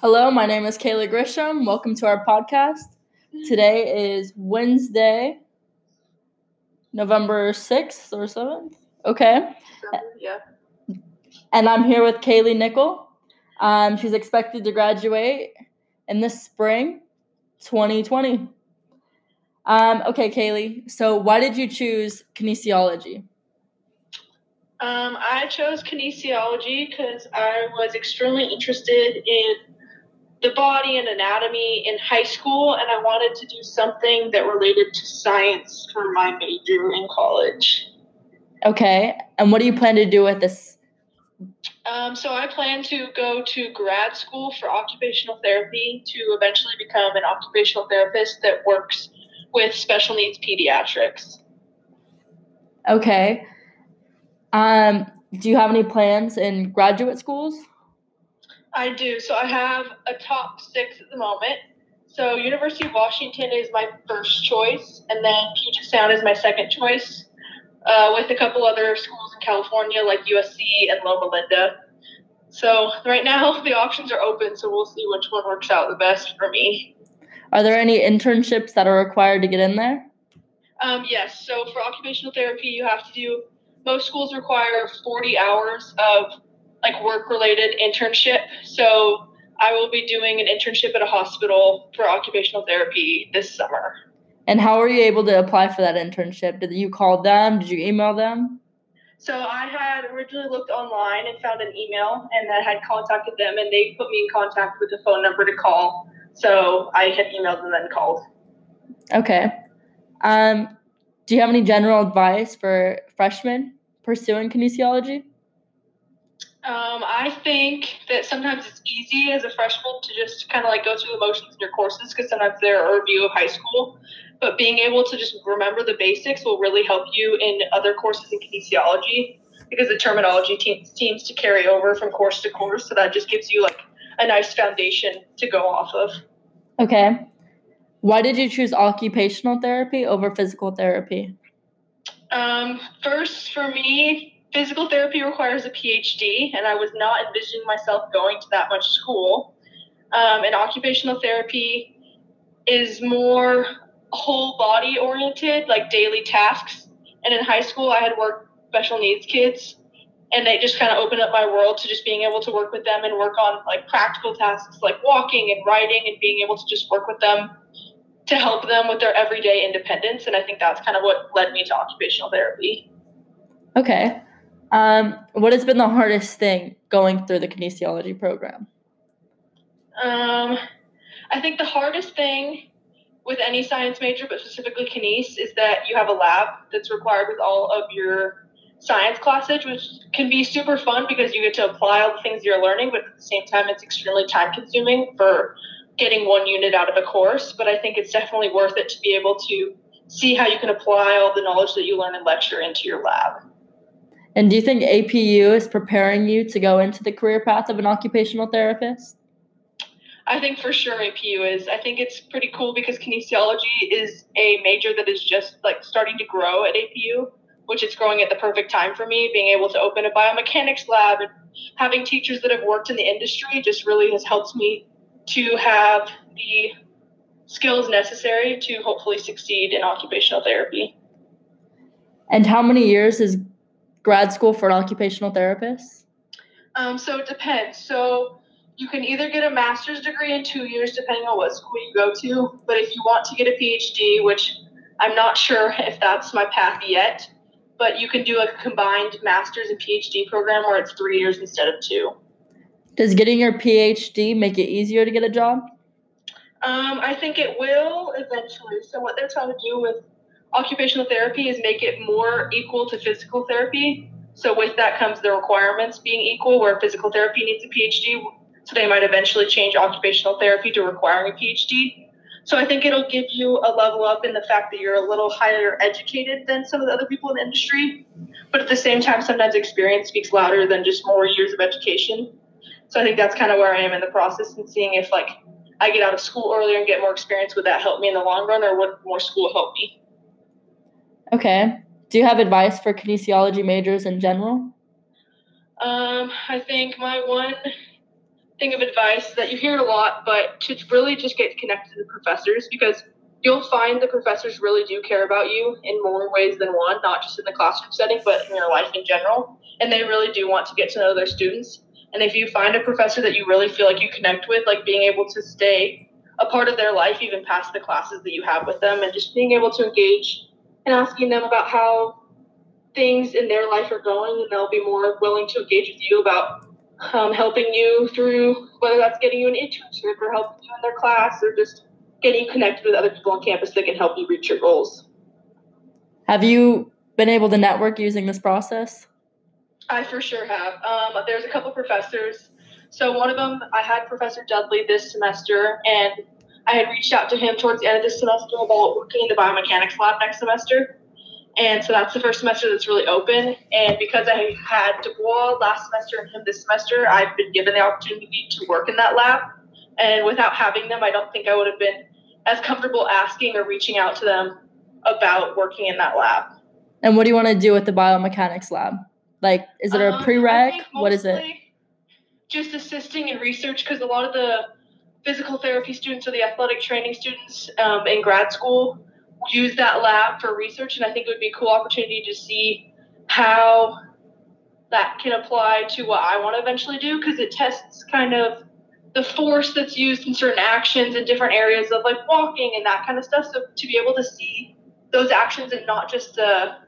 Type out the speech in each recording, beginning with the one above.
Hello, my name is Kayla Grisham. Welcome to our podcast. Today is Wednesday, November 6th or 7th. Okay. Yeah. And I'm here with Kaylee Nickel. Um, she's expected to graduate in the spring 2020. Um, okay, Kaylee. So, why did you choose kinesiology? Um, I chose kinesiology because I was extremely interested in the body and anatomy in high school, and I wanted to do something that related to science for my major in college. Okay. And what do you plan to do with this? Um, so I plan to go to grad school for occupational therapy to eventually become an occupational therapist that works with special needs pediatrics. Okay. Um, do you have any plans in graduate schools? I do. So I have a top six at the moment. So University of Washington is my first choice, and then Puget Sound is my second choice, uh, with a couple other schools in California like USC and Loma Linda. So right now the options are open, so we'll see which one works out the best for me. Are there any internships that are required to get in there? Um, yes. So for occupational therapy, you have to do. Most schools require 40 hours of like work related internship. So I will be doing an internship at a hospital for occupational therapy this summer. And how were you able to apply for that internship? Did you call them? Did you email them? So I had originally looked online and found an email, and I had contacted them, and they put me in contact with a phone number to call. So I had emailed and then called. Okay. Um, do you have any general advice for freshmen pursuing kinesiology? Um, I think that sometimes it's easy as a freshman to just kind of like go through the motions in your courses because sometimes they're a review of high school. But being able to just remember the basics will really help you in other courses in kinesiology because the terminology te- seems to carry over from course to course. So that just gives you like a nice foundation to go off of. Okay. Why did you choose occupational therapy over physical therapy? Um, first, for me, physical therapy requires a PhD, and I was not envisioning myself going to that much school. Um, and occupational therapy is more whole body oriented, like daily tasks. And in high school, I had worked special needs kids, and they just kind of opened up my world to just being able to work with them and work on like practical tasks like walking and writing and being able to just work with them to help them with their everyday independence. And I think that's kind of what led me to occupational therapy. Okay. Um, what has been the hardest thing going through the kinesiology program? Um, I think the hardest thing with any science major, but specifically kines, is that you have a lab that's required with all of your science classes, which can be super fun because you get to apply all the things you're learning, but at the same time, it's extremely time consuming for getting one unit out of a course. But I think it's definitely worth it to be able to see how you can apply all the knowledge that you learn in lecture into your lab. And do you think APU is preparing you to go into the career path of an occupational therapist? I think for sure APU is. I think it's pretty cool because kinesiology is a major that is just like starting to grow at APU, which is growing at the perfect time for me. Being able to open a biomechanics lab and having teachers that have worked in the industry just really has helped me to have the skills necessary to hopefully succeed in occupational therapy. And how many years is grad school for an occupational therapist? Um, so it depends. So you can either get a master's degree in two years, depending on what school you go to. But if you want to get a PhD, which I'm not sure if that's my path yet, but you can do a combined master's and PhD program where it's three years instead of two. Does getting your PhD make it easier to get a job? Um, I think it will eventually. So what they're trying to do with occupational therapy is make it more equal to physical therapy. So with that comes the requirements being equal, where physical therapy needs a PhD. So they might eventually change occupational therapy to requiring a PhD. So I think it'll give you a level up in the fact that you're a little higher educated than some of the other people in the industry. But at the same time, sometimes experience speaks louder than just more years of education. So I think that's kind of where I am in the process and seeing if like I get out of school earlier and get more experience, would that help me in the long run or would more school help me? Okay. Do you have advice for kinesiology majors in general? Um, I think my one thing of advice that you hear a lot, but to really just get connected to the professors because you'll find the professors really do care about you in more ways than one, not just in the classroom setting, but in your life in general. And they really do want to get to know their students. And if you find a professor that you really feel like you connect with, like being able to stay a part of their life even past the classes that you have with them and just being able to engage and asking them about how things in their life are going and they'll be more willing to engage with you about um, helping you through whether that's getting you an internship or helping you in their class or just getting you connected with other people on campus that can help you reach your goals. Have you been able to network using this process? I for sure have. Um, there's a couple professors. So one of them, I had Professor Dudley this semester, and I had reached out to him towards the end of this semester about working in the biomechanics lab next semester. And so that's the first semester that's really open. And because I had Dubois last semester and him this semester, I've been given the opportunity to work in that lab. And without having them, I don't think I would have been as comfortable asking or reaching out to them about working in that lab. And what do you want to do with the biomechanics lab? Like, is it a um, prereq? What is it? Just assisting in research because a lot of the physical therapy students or the athletic training students um, in grad school use that lab for research, and I think it would be a cool opportunity to see how that can apply to what I want to eventually do because it tests kind of the force that's used in certain actions in different areas of like walking and that kind of stuff. So to be able to see those actions and not just a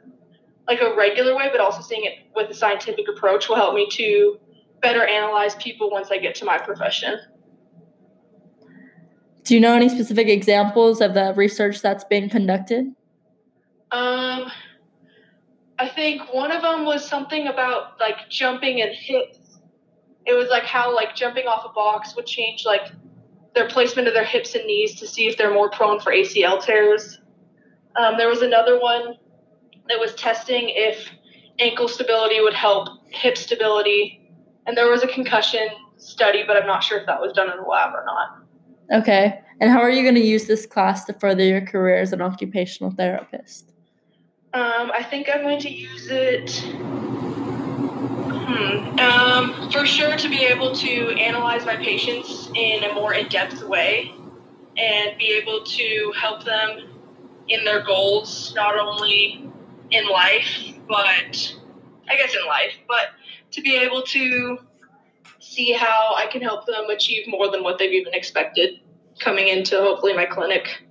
like a regular way, but also seeing it with a scientific approach will help me to better analyze people once I get to my profession. Do you know any specific examples of the research that's being conducted? Um, I think one of them was something about like jumping and hips. It was like how like jumping off a box would change like their placement of their hips and knees to see if they're more prone for ACL tears. Um, there was another one that was testing if ankle stability would help hip stability, and there was a concussion study, but I'm not sure if that was done in the lab or not. Okay. And how are you going to use this class to further your career as an occupational therapist? Um, I think I'm going to use it. Hmm. Um, for sure, to be able to analyze my patients in a more in depth way and be able to help them in their goals, not only in life, but I guess in life, but to be able to see how I can help them achieve more than what they've even expected coming into hopefully my clinic.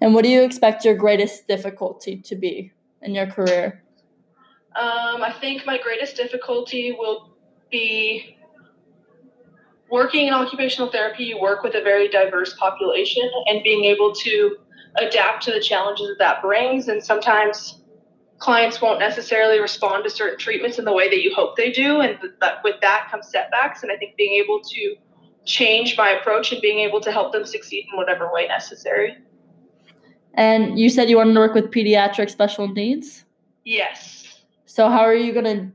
And what do you expect your greatest difficulty to be in your career? Um, I think my greatest difficulty will be working in occupational therapy. You work with a very diverse population and being able to adapt to the challenges that that brings. And sometimes clients won't necessarily respond to certain treatments in the way that you hope they do. And that, with that comes setbacks. And I think being able to change my approach and being able to help them succeed in whatever way necessary. And you said you wanted to work with pediatric special needs? Yes. So, how are you going to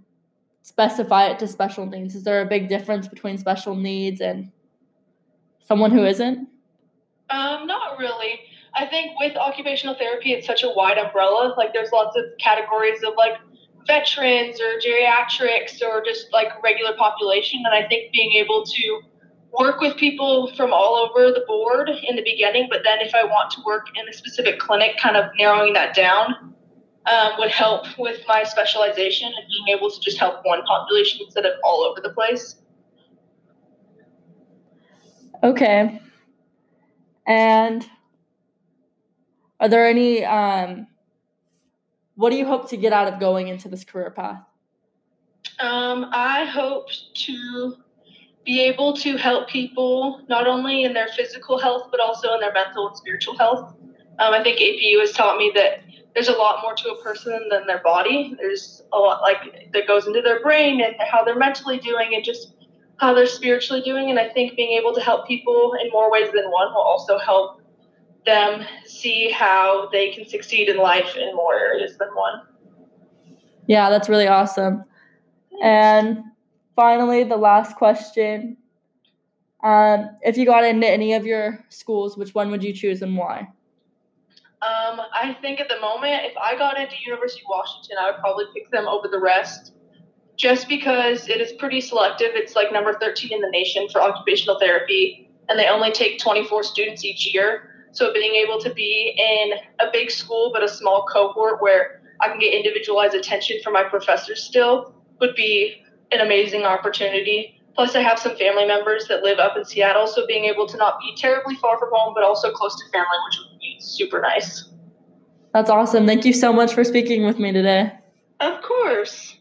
specify it to special needs? Is there a big difference between special needs and someone who isn't? Um, not really. I think with occupational therapy, it's such a wide umbrella. Like, there's lots of categories of like veterans or geriatrics or just like regular population. And I think being able to work with people from all over the board in the beginning, but then if I want to work in a specific clinic, kind of narrowing that down um, would help with my specialization and being able to just help one population instead of all over the place. Okay. And are there any, um, what do you hope to get out of going into this career path? Um, I hope to be able to help people not only in their physical health but also in their mental and spiritual health. Um, I think APU has taught me that there's a lot more to a person than their body. There's a lot like that goes into their brain and how they're mentally doing and just how they're spiritually doing. And I think being able to help people in more ways than one will also help them see how they can succeed in life in more areas than one. Yeah, that's really awesome. And finally, the last question. Um, if you got into any of your schools, which one would you choose and why? Um, I think at the moment, if I got into University of Washington, I would probably pick them over the rest. just because it is pretty selective. It's like number 13 in the nation for occupational therapy, and they only take 24 students each year. So being able to be in a big school but a small cohort where I can get individualized attention from my professors still would be an amazing opportunity. Plus, I have some family members that live up in Seattle, so being able to not be terribly far from home but also close to family, which would be super nice. That's awesome. Thank you so much for speaking with me today. Of course.